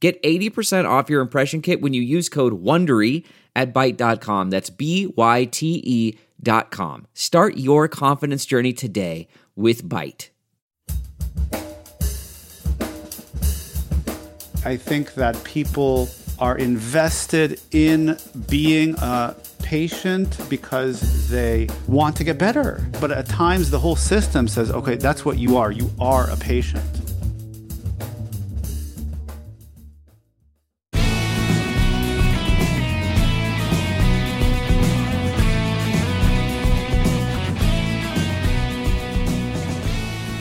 Get 80% off your impression kit when you use code WONDERY at Byte.com. That's B-Y-T-E dot com. Start your confidence journey today with Byte. I think that people are invested in being a patient because they want to get better. But at times the whole system says, okay, that's what you are. You are a patient.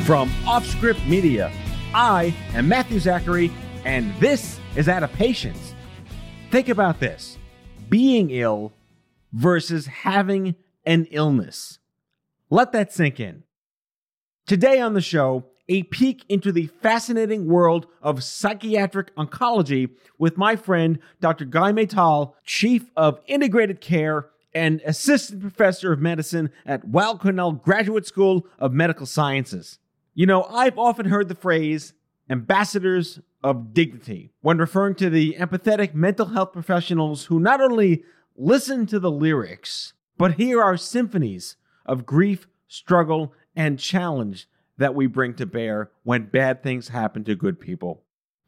From Offscript Media, I am Matthew Zachary, and this is Out of Patients. Think about this being ill versus having an illness. Let that sink in. Today on the show, a peek into the fascinating world of psychiatric oncology with my friend Dr. Guy Maytal, Chief of Integrated Care and Assistant Professor of Medicine at Weill Cornell Graduate School of Medical Sciences. You know, I've often heard the phrase ambassadors of dignity when referring to the empathetic mental health professionals who not only listen to the lyrics, but hear our symphonies of grief, struggle, and challenge that we bring to bear when bad things happen to good people.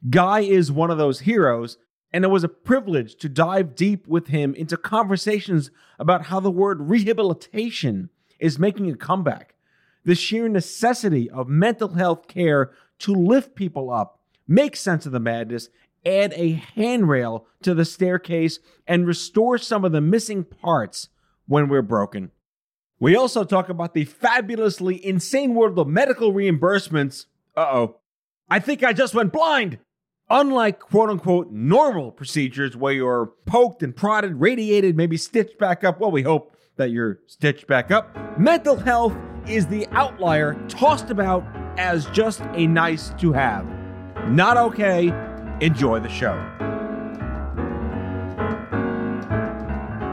Guy is one of those heroes, and it was a privilege to dive deep with him into conversations about how the word rehabilitation is making a comeback the sheer necessity of mental health care to lift people up, make sense of the madness, add a handrail to the staircase, and restore some of the missing parts when we're broken. We also talk about the fabulously insane world of medical reimbursements. Uh oh. I think I just went blind! Unlike quote unquote normal procedures where you're poked and prodded, radiated, maybe stitched back up, well, we hope that you're stitched back up, mental health is the outlier tossed about as just a nice to have. Not okay. Enjoy the show.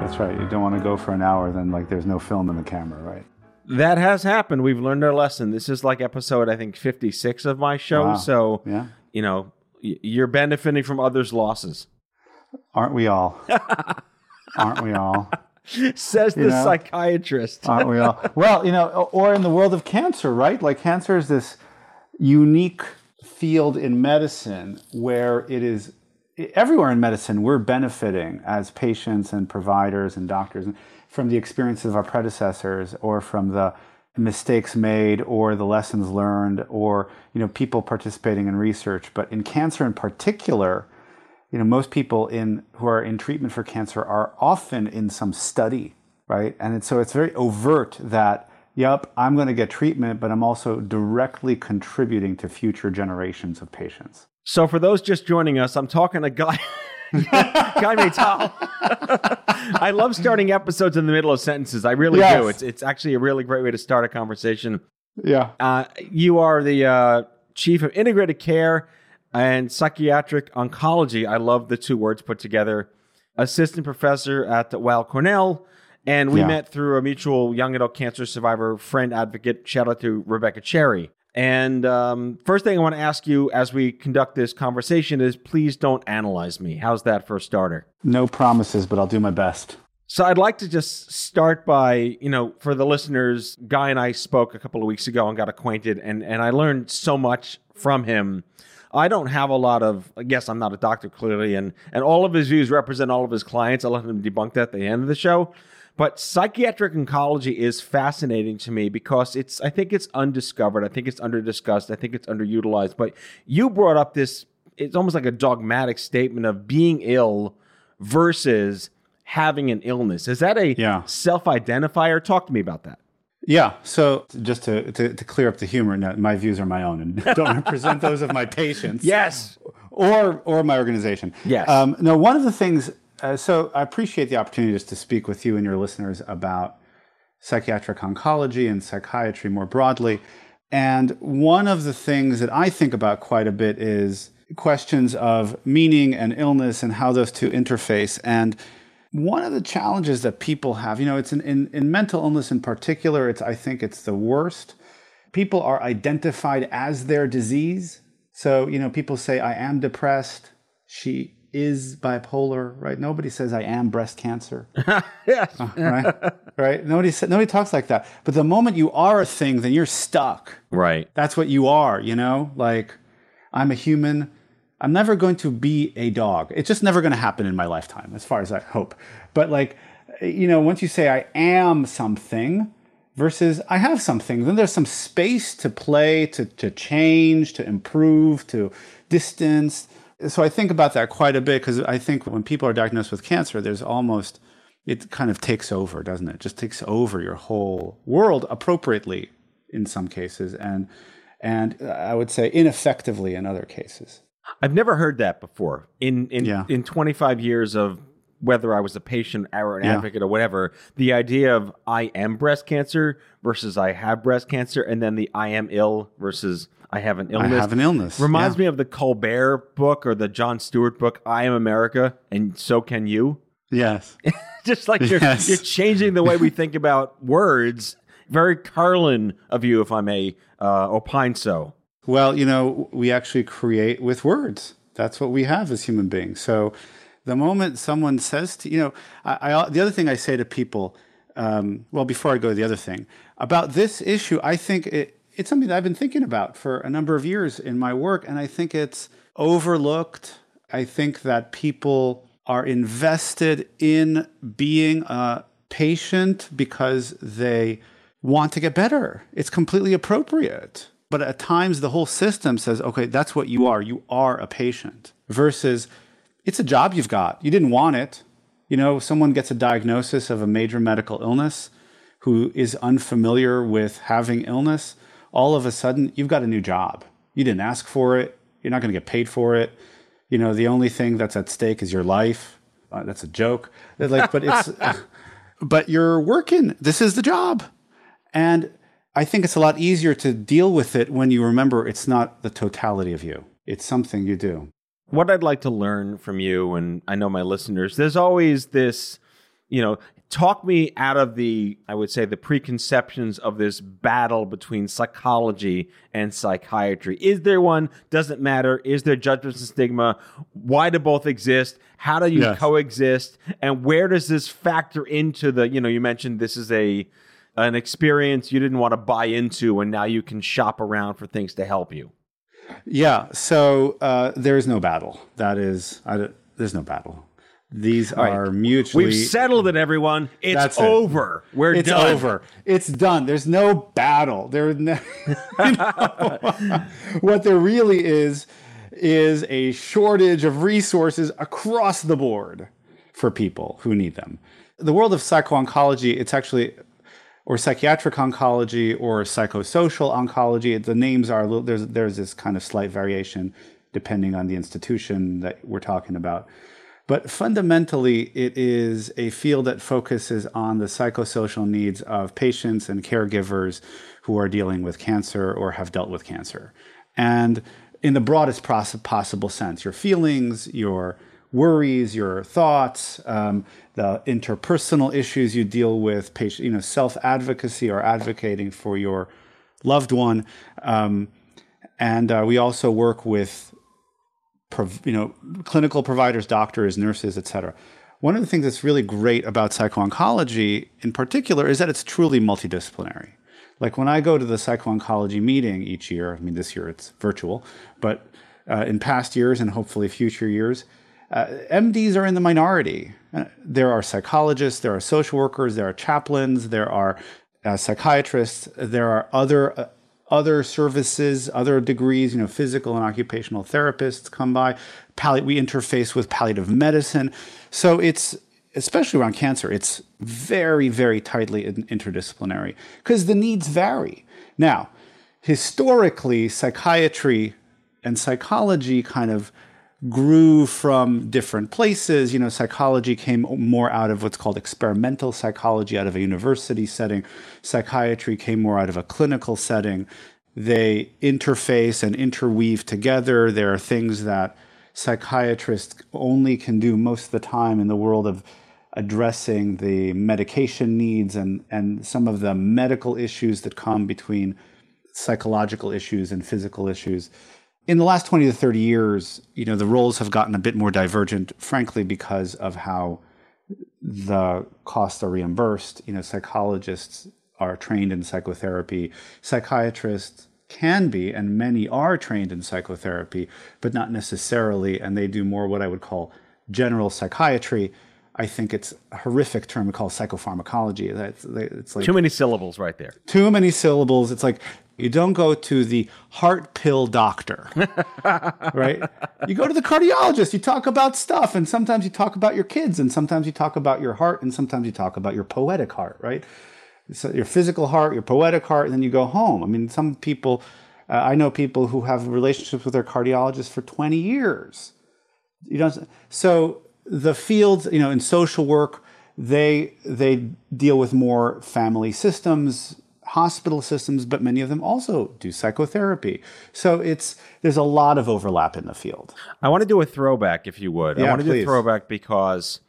That's right. You don't want to go for an hour, then like there's no film in the camera, right? That has happened. We've learned our lesson. This is like episode, I think, 56 of my show. Wow. So, Yeah. you know, you're benefiting from others' losses. Aren't we all? Aren't we all? Says the know? psychiatrist. Aren't we all? Well, you know, or in the world of cancer, right? Like cancer is this unique field in medicine where it is everywhere in medicine we're benefiting as patients and providers and doctors from the experiences of our predecessors or from the mistakes made or the lessons learned or you know people participating in research but in cancer in particular you know most people in who are in treatment for cancer are often in some study right and it's, so it's very overt that yep i'm going to get treatment but i'm also directly contributing to future generations of patients So, for those just joining us, I'm talking to Guy. Guy Maytal. I love starting episodes in the middle of sentences. I really Yes. do. It's it's actually a really great way to start a conversation. yeah Uh, you are the uh, chief of integrated care and psychiatric oncology. I love the two words put together. Assistant professor at Weill Cornell. And we Yeah. met through a mutual young adult cancer survivor friend advocate. Shout out to Rebecca Cherry. And um, first thing I want to ask you as we conduct this conversation is please don't analyze me. How's that for a starter? no promises but i'll do my best So I'd like to just start by, you know, for the listeners, Guy and I spoke a couple of weeks ago and got acquainted and and I learned so much from him. I don't have a lot of I guess I'm not a doctor clearly and and all of his views represent all of his clients. I'll let him debunk that at the end of the show. But psychiatric oncology is fascinating to me because it's I think it's undiscovered. I think it's underdiscussed. I think it's underutilized. But you brought up this it's almost like a dogmatic statement of being ill versus having an illness. Is that a Yeah. self identifier? Talk to me about that. Yeah. So just to, to, to clear up the humor, no, my views are my own and don't represent those of my patients. Yes. Or, or my organization. Yes. Um, no, one of the things, uh, so I appreciate the opportunity just to speak with you and your listeners about psychiatric oncology and psychiatry more broadly. And one of the things that I think about quite a bit is questions of meaning and illness and how those two interface. And one of the challenges that people have, you know, it's in, in, in mental illness in particular, it's I think it's the worst. People are identified as their disease. So, you know, people say, I am depressed. She is bipolar, right? Nobody says I am breast cancer. yes. Uh, right? right? Nobody sa- nobody talks like that. But the moment you are a thing, then you're stuck. Right. That's what you are, you know? Like I'm a human. I'm never going to be a dog. It's just never going to happen in my lifetime, as far as I hope. But like, you know, once you say I am something versus I have something, then there's some space to play, to, to change, to improve, to distance. So I think about that quite a bit because I think when people are diagnosed with cancer, there's almost, it kind of takes over, doesn't it? it? Just takes over your whole world appropriately in some cases and, and uh, I would say ineffectively in other cases. I've never heard that before. In in Yeah. in 25 years of whether I was a patient or an Yeah. advocate or whatever, the idea of I am breast cancer versus I have breast cancer, and then the I am ill versus I have an illness. I have an illness. Reminds Yeah. me of the Colbert book or the Jon Stewart book, I Am America, and so can you. Yes. Just like you're, Yes. you're changing the way we think about words. Very Carlin of you, if I may uh, opine so. Well, you know, we actually create with words. That's what we have as human beings. So the moment someone says to you know, I, I the other thing I say to people, um, well, before I go to the other thing about this issue, I think it, it's something that I've been thinking about for a number of years in my work, and I think it's overlooked. I think that people are invested in being a patient because they want to get better. It's completely appropriate. But at times, the whole system says, okay, that's what you are. You are a patient. Versus, it's a job you've got. You didn't want it. You know, someone gets a diagnosis of a major medical illness who is unfamiliar with having illness. All of a sudden, you've got a new job. You didn't ask for it. You're not going to get paid for it. You know, the only thing that's at stake is your life. Uh, that's a joke. Like, but it's, but you're working. This is the job. And I think it's a lot easier to deal with it when you remember it's not the totality of you. It's something you do. what I'd like to learn from you, and I know my listeners, there's always this, you know, talk me out of the, I would say, the preconceptions of this battle between psychology and psychiatry. Is there one? Does it matter? Is there judgment and stigma? Why do both exist? How do you Yes. coexist? And where does this factor into the, you know, you mentioned this is a, an experience you didn't want to buy into, and now you can shop around for things to help you. Yeah. So uh, there is no battle. That is, there's no battle. These are mutually. We've settled it, everyone. It's That's it. over. We're done. it's done. over. It's done. There's no battle. There, no, you know, what there really is is a shortage of resources across the board for people who need them. The world of psycho-oncology, it's actually or psychiatric oncology or psychosocial oncology. The names are a little, there's there's this kind of slight variation depending on the institution that we're talking about. But fundamentally, it is a field that focuses on the psychosocial needs of patients and caregivers who are dealing with cancer or have dealt with cancer. And in the broadest poss- possible sense, your feelings, your worries, your thoughts, um, the interpersonal issues you deal with, patient, you know, self advocacy or advocating for your loved one. Um, and uh, we also work with prov- you know, clinical providers, doctors, nurses, et cetera. One of the things that's really great about psycho-oncology in particular is that it's truly multidisciplinary. Like when I go to the psycho-oncology meeting each year, I mean, this year it's virtual, but uh, in past years and hopefully future years, uh, MDs are in the minority. Uh, there are psychologists, there are social workers, there are chaplains, there are uh, psychiatrists, there are other uh, other services, other degrees, you know, physical and occupational therapists come by. Palli- we interface with palliative medicine. So it's especially around cancer, it's very, very tightly interdisciplinary because the needs vary. Now, historically, psychiatry and psychology kind of grew from different places. You know, psychology came more out of what's called experimental psychology out of a university setting. Psychiatry came more out of a clinical setting. They interface and interweave together. There are things that psychiatrists only can do most of the time in the world of addressing the medication needs and, and some of the medical issues that come between psychological issues and physical issues in the last 20 to 30 years, you know, the roles have gotten a bit more divergent, frankly, because of how the costs are reimbursed. You know, psychologists are trained in psychotherapy, psychiatrists can be, and many are trained in psychotherapy, but not necessarily, and they do more what I would call general psychiatry. I think it's a horrific term to call psychopharmacology. That's it's like too many syllables right there. Too many syllables. It's like you don't go to the heart pill doctor, right? You go to the cardiologist. You talk about stuff, and sometimes you talk about your kids, and sometimes you talk about your heart, and sometimes you talk about your poetic heart, right? So your physical heart, your poetic heart, and then you go home. I mean, some people, uh, I know people who have relationships with their cardiologist for 20 years. You know, so the fields, you know, in social work, they they deal with more family systems hospital systems, but many of them also do psychotherapy. So it's there's a lot of overlap in the field. I want to do a throwback, if you would. Yeah, I want to please. do a throwback because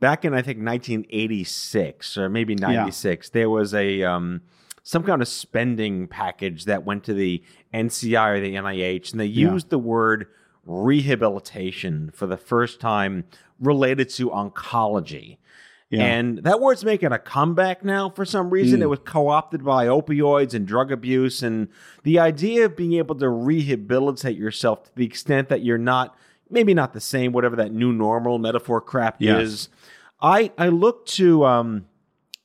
back in I think 1986 or maybe 96, yeah. there was a um, some kind of spending package that went to the NCI or the NIH, and they used yeah. the word rehabilitation for the first time related to oncology. Yeah. And that word's making a comeback now for some reason. Mm. It was co opted by opioids and drug abuse. And the idea of being able to rehabilitate yourself to the extent that you're not, maybe not the same, whatever that new normal metaphor crap yes. is. I, I look to, um,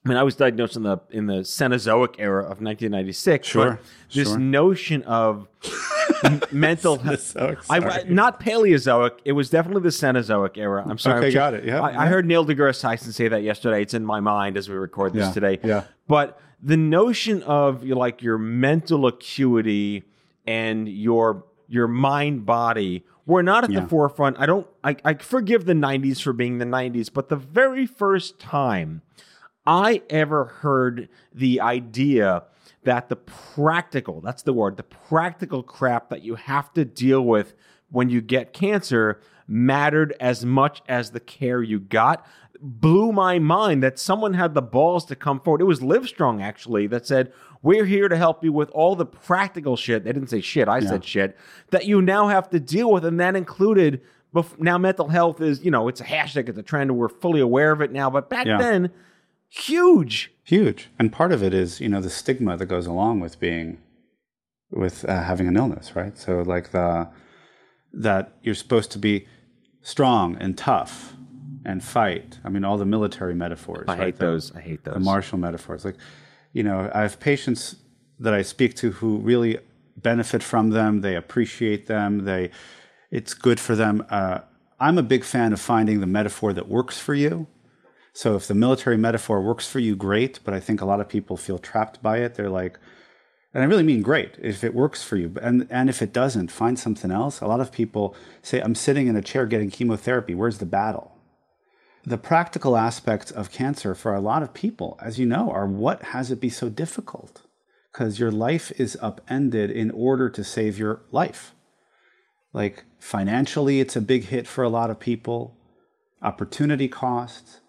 I mean, I was diagnosed in the in the Cenozoic era of 1996. Sure, this sure. notion of mental health. I, not Paleozoic. It was definitely the Cenozoic era. I'm sorry. Okay, got it. Yeah, I, yeah. I, heard Neil deGrasse Tyson say that yesterday. It's in my mind as we record this yeah, today. Yeah. But the notion of like your mental acuity and your your mind body were not at Yeah. the forefront. I don't. I, I forgive the '90s for being the '90s, but the very first time I ever heard the idea that the practical, that's the word, the practical crap that you have to deal with when you get cancer mattered as much as the care you got blew my mind that someone had the balls to come forward. It was Livestrong actually that said, "We're here to help you with all the practical shit." They didn't say shit. I said shit that you now have to deal with, and that included. bef- Now, mental health is, you know, it's a hashtag, it's a trend, and we're fully aware of it now. But back Yeah. then, huge. Huge. And part of it is, you know, the stigma that goes along with being, with uh, having an illness, right? So, like the, that you're supposed to be strong and tough and fight. I mean, all the military metaphors. I right? hate The- those. I hate those. the martial metaphors. Like, you know, I have patients that I speak to who really benefit from them. They appreciate them. They, it's good for them. Uh, I'm a big fan of finding the metaphor that works for you. So if the military metaphor works for you, great. But I think a lot of people feel trapped by it. They're like, and I really mean great if it works for you. And and if it doesn't, find something else. A lot of people say, I'm sitting in a chair getting chemotherapy. Where's the battle? the practical aspects of cancer for a lot of people, as you know, are what has it be so difficult? Because your life is upended in order to save your life. Like financially, it's a big hit for a lot of people. Opportunity costs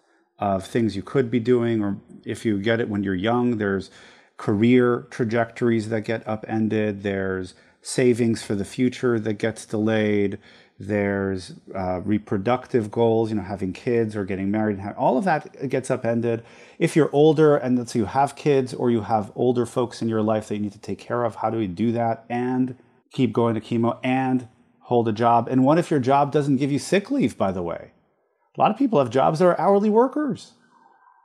of things you could be doing, or if you get it when you're young, there's career trajectories that get upended. There's savings for the future that gets delayed. There's uh, reproductive goals, you know, having kids or getting married. and All of that gets upended. If you're older and let's say you have kids or you have older folks in your life that you need to take care of, how do we do that and keep going to chemo and hold a job? And what if your job doesn't give you sick leave, by the way? A lot of people have jobs that are hourly workers.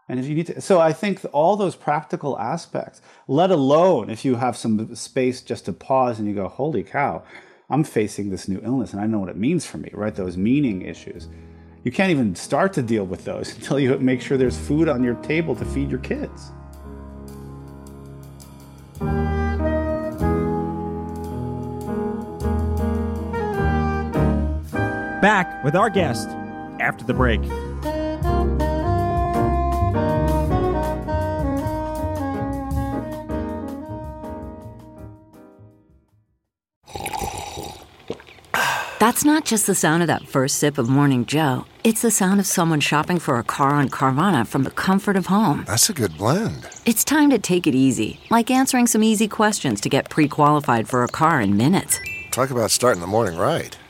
And if you need to, so I think all those practical aspects, let alone if you have some space just to pause and you go, holy cow, I'm facing this new illness and I know what it means for me, right? Those meaning issues. You can't even start to deal with those until you make sure there's food on your table to feed your kids. Back with our guest after the break. That's not just the sound of that first sip of Morning Joe. It's the sound of someone shopping for a car on Carvana from the comfort of home. That's a good blend. It's time to take it easy, like answering some easy questions to get pre qualified for a car in minutes. Talk about starting the morning right.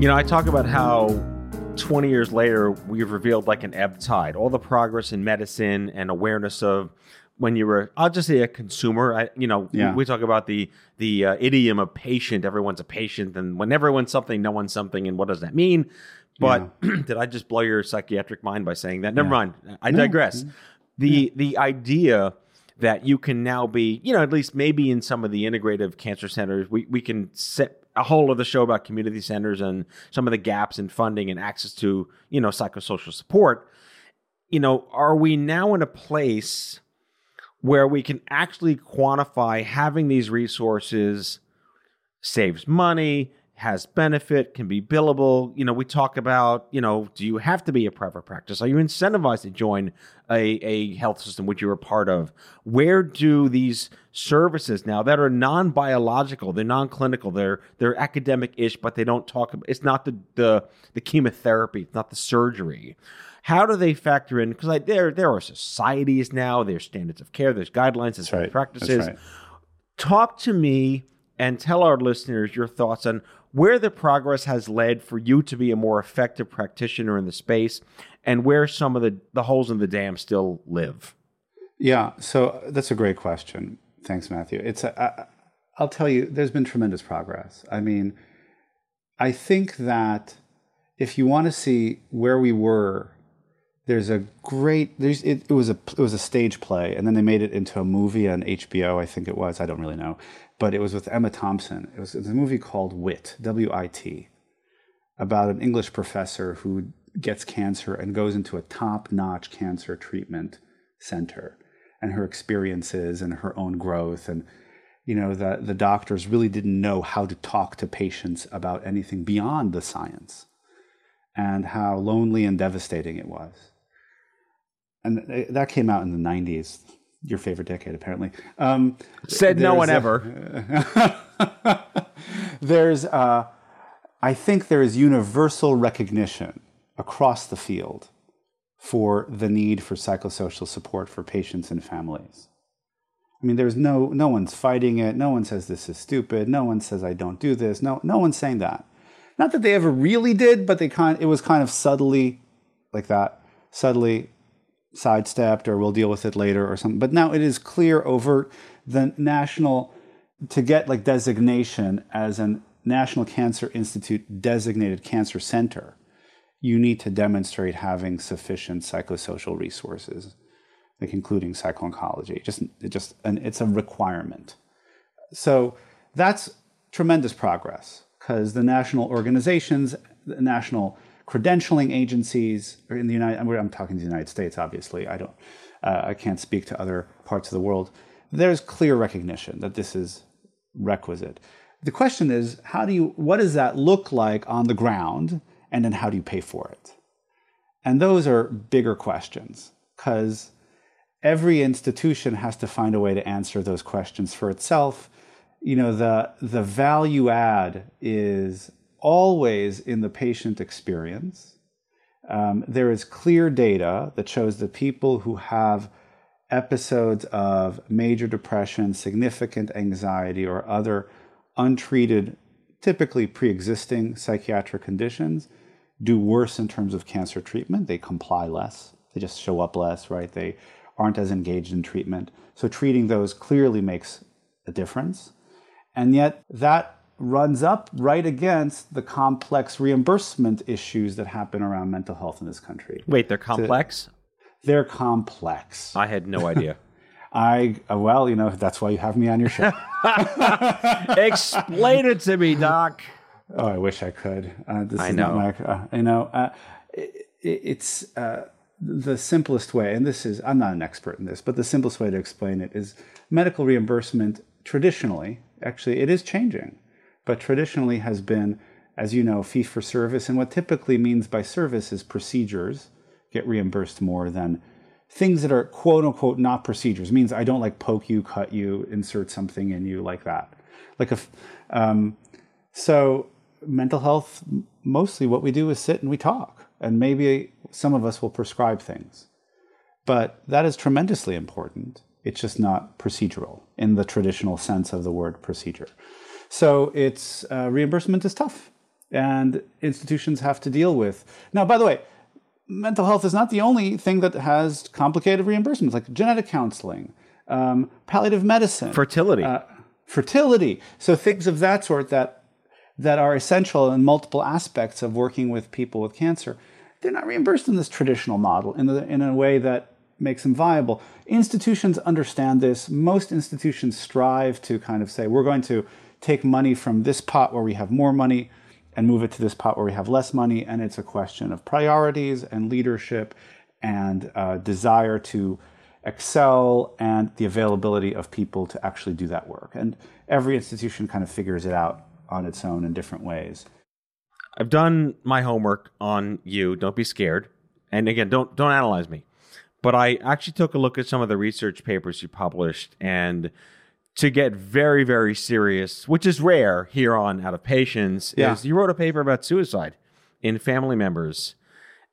You know, I talk about how 20 years later we've revealed like an ebb tide, all the progress in medicine and awareness of when you were i'll just say a consumer. I, you know Yeah. we, we talk about the the uh, idiom of patient. Everyone's a patient and when everyone's something no one's something and what does that mean? But did i just blow your psychiatric mind by saying that? Never mind. I digress. The the idea that you can now be you know at least maybe in some of the integrative cancer centers we, we can set a whole other show about community centers and some of the gaps in funding and access to you know psychosocial support. You know are we now in a place where we can actually quantify having these resources saves money, has benefit, can be billable. You know, we talk about, you know, do you have to be a private practice? Are you incentivized to join a, a health system which you're a part of? Where do these services now that are non-biological, they're non-clinical, they're they're academic-ish, but they don't talk about it's not the the, the chemotherapy, it's not the surgery. How do they factor in? Because like there there are societies now, there's standards of care, there's guidelines, there's right. practices. Right. Talk to me and tell our listeners your thoughts on where the progress has led for you to be a more effective practitioner in the space and where some of the, the holes in the dam still live. Yeah, so that's a great question. Thanks, Matthew. It's a, I, I'll tell you, there's been tremendous progress. I mean, I think that if you want to see where we were, there's a great there's it, it was a it was a stage play, and then they made it into a movie on HBO. I think it was. I don't really know, but it was with Emma Thompson. It was, it was a movie called Wit, W I T, about an English professor who gets cancer and goes into a top-notch cancer treatment center and her experiences and her own growth and you know the the doctors really didn't know how to talk to patients about anything beyond the science and how lonely and devastating it was and uh, that came out in the 90s your favorite decade apparently. Um, Said no one a- ever. there's uh, i think there is universal recognition across the field for the need for psychosocial support for patients and families. I mean there's no no one's fighting it. No one says this is stupid. No one says i don't do this. No no one's saying that. Not that they ever really did but they kind it was kind of subtly like that. Subtly sidestepped or we'll deal with it later or something. But now it is clear overt the national to get like designation as a national cancer institute designated cancer center you need to demonstrate having sufficient psychosocial resources like including psycho-oncology. Just it just and it's a requirement. So that's tremendous progress because the national organizations, the national credentialing agencies, in the United, I'm- talking to the United States, obviously. I don't, uh, I can't speak to other parts of the world. There's clear recognition that this is requisite. The question is, how do you, what does that look like on the ground? And then how do you pay for it? And those are bigger questions because every institution has to find a way to answer those questions for itself. You know, the, the value add is always in the patient experience. Um, there is clear data that shows that people who have episodes of major depression, significant anxiety, or other untreated, typically pre existing psychiatric conditions do worse in terms of cancer treatment. They comply less, they just show up less, right? They aren't as engaged in treatment. So treating those clearly makes a difference. And yet that runs up right against the complex reimbursement issues that happen around mental health in this country. Wait, they're complex? So they're complex. I had no idea. I uh, well, you know, that's why you have me on your show. Explain it to me, Doc. Oh, I wish I could. Uh, this I is know. Not my, uh, you know, uh, it, it's uh, the simplest way, and this is I'm not an expert in this, but the simplest way to explain it is medical reimbursement traditionally, actually, it is changing, but traditionally has been, as you know, fee for service, and what typically means by service is procedures get reimbursed more than things that are quote unquote not procedures. It means I don't like poke you, cut you, insert something in you like that. Like if um, so mental health mostly what we do is sit and we talk. And maybe some of us will prescribe things. But that is tremendously important. It's just not procedural in the traditional sense of the word procedure so it's uh, reimbursement is tough and institutions have to deal with now by the way mental health is not the only thing that has complicated reimbursements like genetic counseling um, palliative medicine fertility uh, fertility so things of that sort that that are essential in multiple aspects of working with people with cancer, they're not reimbursed in this traditional model in, the, in a way that makes them viable. Institutions understand this. Most institutions strive to kind of say, we're going to take money from this pot where we have more money and move it to this pot where we have less money. And it's a question of priorities and leadership and uh, desire to excel and the availability of people to actually do that work. And every institution kind of figures it out on its own in different ways. I've done my homework on you. Don't be scared. And again, don't don't analyze me. But I actually took a look at some of the research papers you published and to get very very serious, which is rare here on Out of Patients, Yeah. is you wrote a paper about suicide in family members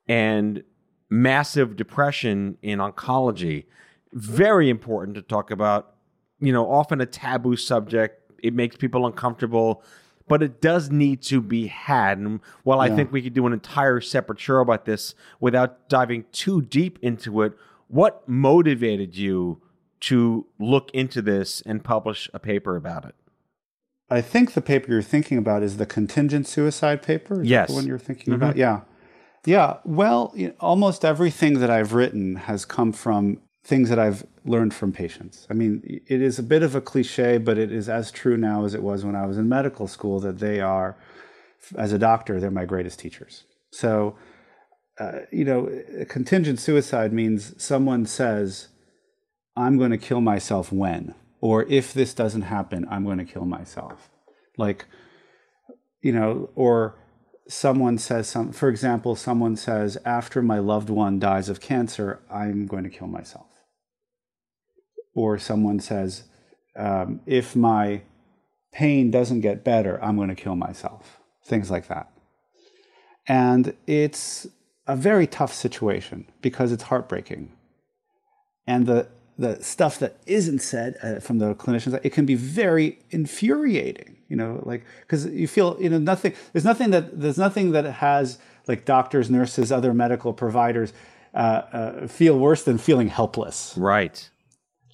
and massive depression in oncology. Very important to talk about, you know, often a taboo subject. It makes people uncomfortable but it does need to be had. And while I think we could do an entire separate show about this without diving too deep into it, what motivated you to look into this and publish a paper about it? I think the paper you're thinking about is the contingent suicide paper. Is Yes. the one you're thinking about. Yeah, yeah. Well, you know, almost everything that I've written has come from things that I've learned from patients. I mean, it is a bit of a cliche, but it is as true now as it was when I was in medical school. That they are, as a doctor, they're my greatest teachers. So, uh, you know, contingent suicide means someone says, "I'm going to kill myself when." or if this doesn't happen, I'm going to kill myself. Like, you know, or someone says some, for example, someone says, after my loved one dies of cancer, I'm going to kill myself. Or someone says, um, if my pain doesn't get better, I'm going to kill myself. Things like that. And it's a very tough situation because it's heartbreaking. And the the stuff that isn't said uh, from the clinicians, it can be very infuriating. You know, like because you feel you know nothing. There's nothing that there's nothing that has like doctors, nurses, other medical providers uh, uh, feel worse than feeling helpless. Right.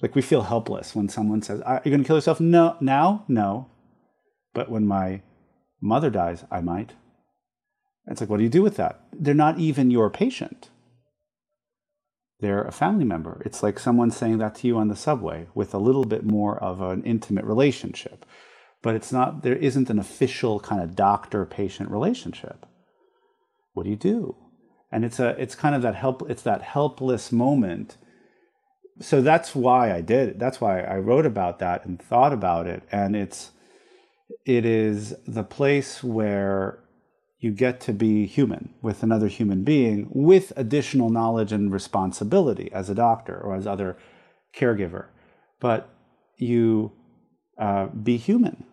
Like we feel helpless when someone says, "Are you going to kill yourself?" No, now, no. But when my mother dies, I might. It's like, what do you do with that? They're not even your patient they're a family member. It's like someone saying that to you on the subway with a little bit more of an intimate relationship. But it's not, there isn't an official kind of doctor patient relationship. What do you do? And it's a, it's kind of that help, it's that helpless moment. So that's why I did it. That's why I wrote about that and thought about it. And it's, it is the place where you get to be human with another human being with additional knowledge and responsibility as a doctor or as other caregiver. But you uh, be human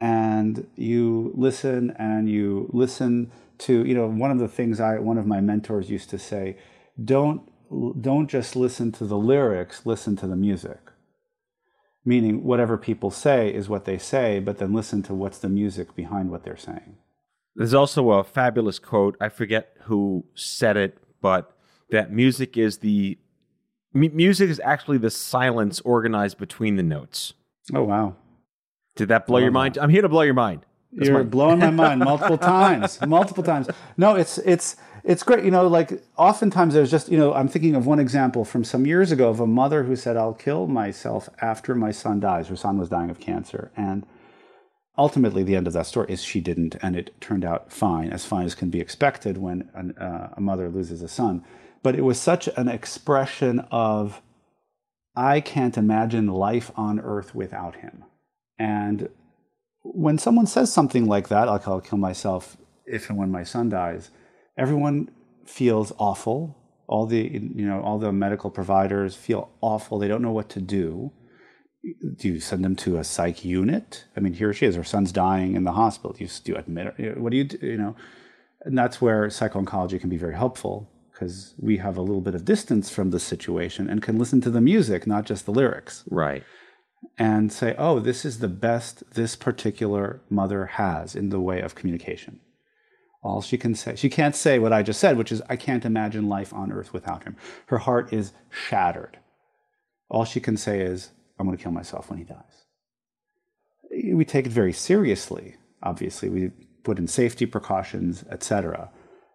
and you listen and you listen to you know one of the things I one of my mentors used to say don't don't just listen to the lyrics listen to the music meaning whatever people say is what they say but then listen to what's the music behind what they're saying there's also a fabulous quote I forget who said it but that music is the m- music is actually the silence organized between the notes oh wow did that blow your mind i'm here to blow your mind that's You're my... blowing my mind multiple times, multiple times. No, it's it's it's great. You know, like oftentimes there's just you know I'm thinking of one example from some years ago of a mother who said, "I'll kill myself after my son dies." Her son was dying of cancer, and ultimately the end of that story is she didn't, and it turned out fine, as fine as can be expected when an, uh, a mother loses a son. But it was such an expression of, I can't imagine life on earth without him. And when someone says something like that, like I'll kill myself if and when my son dies, everyone feels awful. All the you know all the medical providers feel awful. They don't know what to do. Do you send them to a psych unit? I mean, here she is. Her son's dying in the hospital. Do you, do you admit her? What do you do? You know, and that's where psycho-oncology can be very helpful because we have a little bit of distance from the situation and can listen to the music, not just the lyrics. Right and say, oh, this is the best this particular mother has in the way of communication. All she can say, she can't say what I just said, which is, I can't imagine life on earth without him. Her heart is shattered. All she can say is, I'm going to kill myself when he dies. We take it very seriously, obviously. We put in safety precautions, etc.,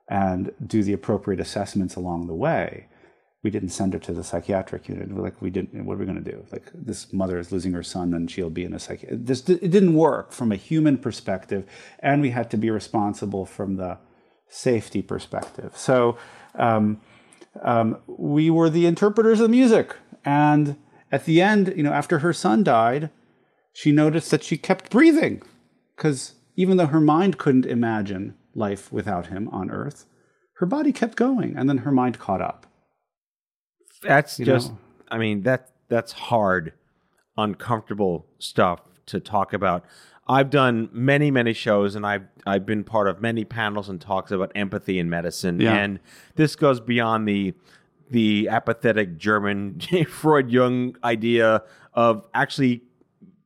and do the appropriate assessments along the way we didn't send her to the psychiatric unit. We're like, we didn't. What are we going to do? Like, this mother is losing her son, and she'll be in a psych. This it didn't work from a human perspective, and we had to be responsible from the safety perspective. So, um, um, we were the interpreters of the music, and at the end, you know, after her son died, she noticed that she kept breathing, because even though her mind couldn't imagine life without him on Earth, her body kept going, and then her mind caught up that's you just know? I mean that that's hard, uncomfortable stuff to talk about. I've done many, many shows, and I've I've been part of many panels and talks about empathy in medicine, yeah. and this goes beyond the the apathetic German Freud Jung idea of actually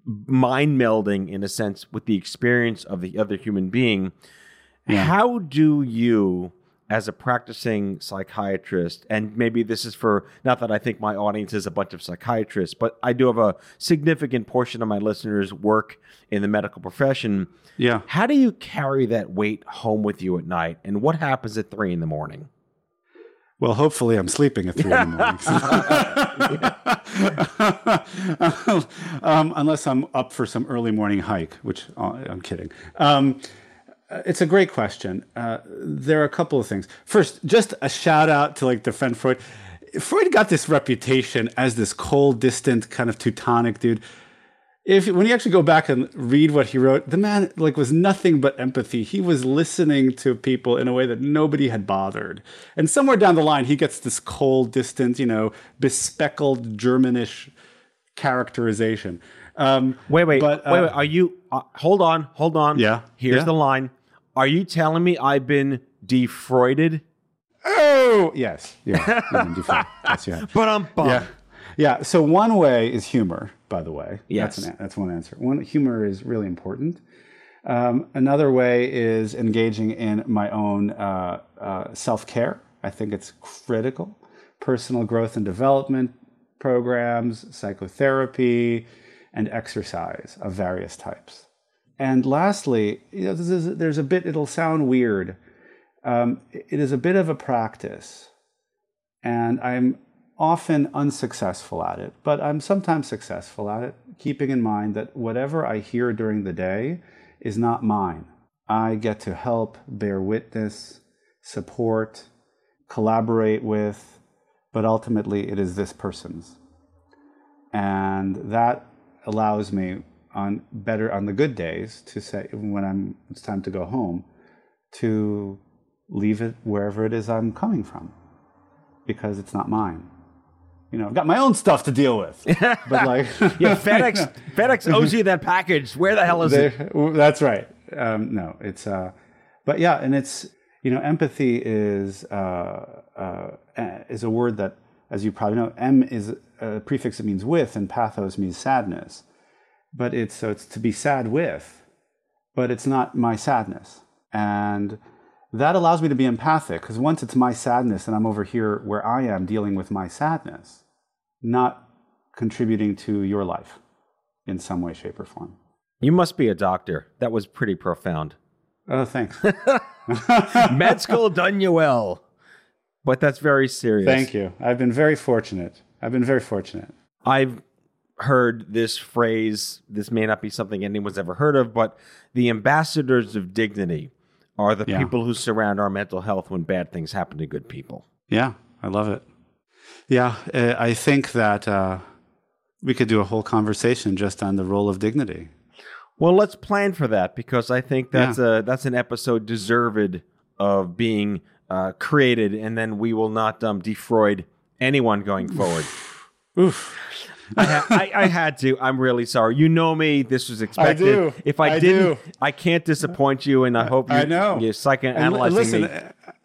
mind melding in a sense with the experience of the other human being. Yeah. How do you as a practicing psychiatrist, and maybe this is for not that I think my audience is a bunch of psychiatrists, but I do have a significant portion of my listeners work in the medical profession. Yeah. How do you carry that weight home with you at night? And what happens at three in the morning? Well, hopefully, I'm sleeping at three in the morning. um, unless I'm up for some early morning hike, which uh, I'm kidding. Um, uh, it's a great question. Uh, there are a couple of things. First, just a shout out to like defend Freud. Freud got this reputation as this cold, distant, kind of Teutonic dude. If when you actually go back and read what he wrote, the man like was nothing but empathy. He was listening to people in a way that nobody had bothered. And somewhere down the line, he gets this cold, distant, you know, bespeckled Germanish characterization. Um, wait, wait, but, uh, wait, wait. Are you? Uh, hold on, hold on. Yeah. Here's yeah. the line. Are you telling me I've been defreuded? Oh, yes. Yeah. That's yeah. But I'm bummed. Yeah. Yeah. So one way is humor, by the way. Yes. That's, an, that's one answer. One humor is really important. Um, another way is engaging in my own uh, uh, self care. I think it's critical. Personal growth and development programs, psychotherapy, and exercise of various types. And lastly, you know, is, there's a bit, it'll sound weird. Um, it is a bit of a practice, and I'm often unsuccessful at it, but I'm sometimes successful at it, keeping in mind that whatever I hear during the day is not mine. I get to help, bear witness, support, collaborate with, but ultimately it is this person's. And that allows me on better on the good days to say when I'm it's time to go home to leave it wherever it is I'm coming from because it's not mine. You know, I've got my own stuff to deal with. but like, Yeah, FedEx FedEx owes you that package. Where the hell is it? That's right. Um, no, it's uh, but yeah, and it's you know, empathy is uh, uh, is a word that, as you probably know, M is a prefix that means with, and pathos means sadness. But it's so it's to be sad with, but it's not my sadness, and that allows me to be empathic because once it's my sadness and I'm over here where I am dealing with my sadness, not contributing to your life in some way, shape, or form. You must be a doctor. That was pretty profound. Oh, thanks. Med school done you well. But that's very serious. Thank you. I've been very fortunate. I've been very fortunate. I've heard this phrase. This may not be something anyone's ever heard of, but the ambassadors of dignity are the Yeah. people who surround our mental health when bad things happen to good people. Yeah, I love it. Yeah, uh, I think that uh, we could do a whole conversation just on the role of dignity. Well, let's plan for that because I think that's a that's an episode deserved of being uh, created, and then we will not um, defraud anyone going forward. Oof. I, ha- I, I had to. I'm really sorry. You know me. This was expected. do. If I, I didn't, do. I can't disappoint you, and I hope you, I know. you're psychoanalyzing li- listen, me.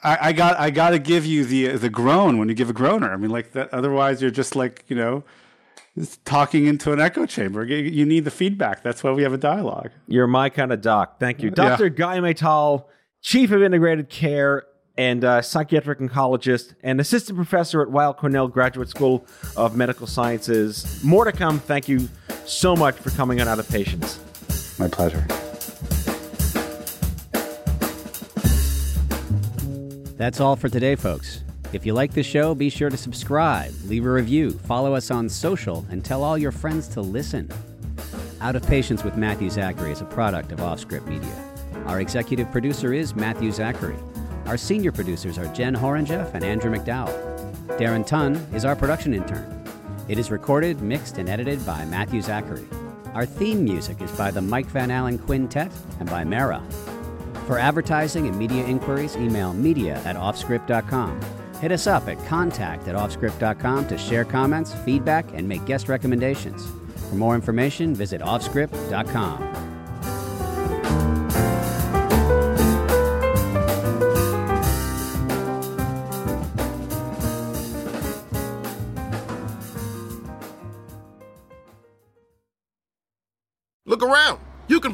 I, I got I got to give you the the groan when you give a groaner. I mean, like that. Otherwise, you're just like you know, talking into an echo chamber. You- need the feedback. That's why we have a dialogue. You're my kind of doc. Thank you. Dr. Guy Maytal, Chief of Integrated Care and uh, psychiatric oncologist and assistant professor at Weill Cornell Graduate School of Medical Sciences. More to come. Thank you so much for coming on Out of Patients. My pleasure. That's all for today, folks. If you like the show, be sure to subscribe, leave a review, follow us on social, and tell all your friends to listen. Out of Patients with Matthew Zachary is a product of Offscript Media. Our executive producer is Matthew Zachary. Our senior producers are Jen Horangeff and Andrew McDowell. Darren Tunn is our production intern. It is recorded, mixed, and edited by Matthew Zachary. Our theme music is by the Mike Van Allen Quintet and by Mara. For advertising and media inquiries, email media at offscript.com. Hit us up at contact at offscript.com to share comments, feedback, and make guest recommendations. For more information, visit offscript.com.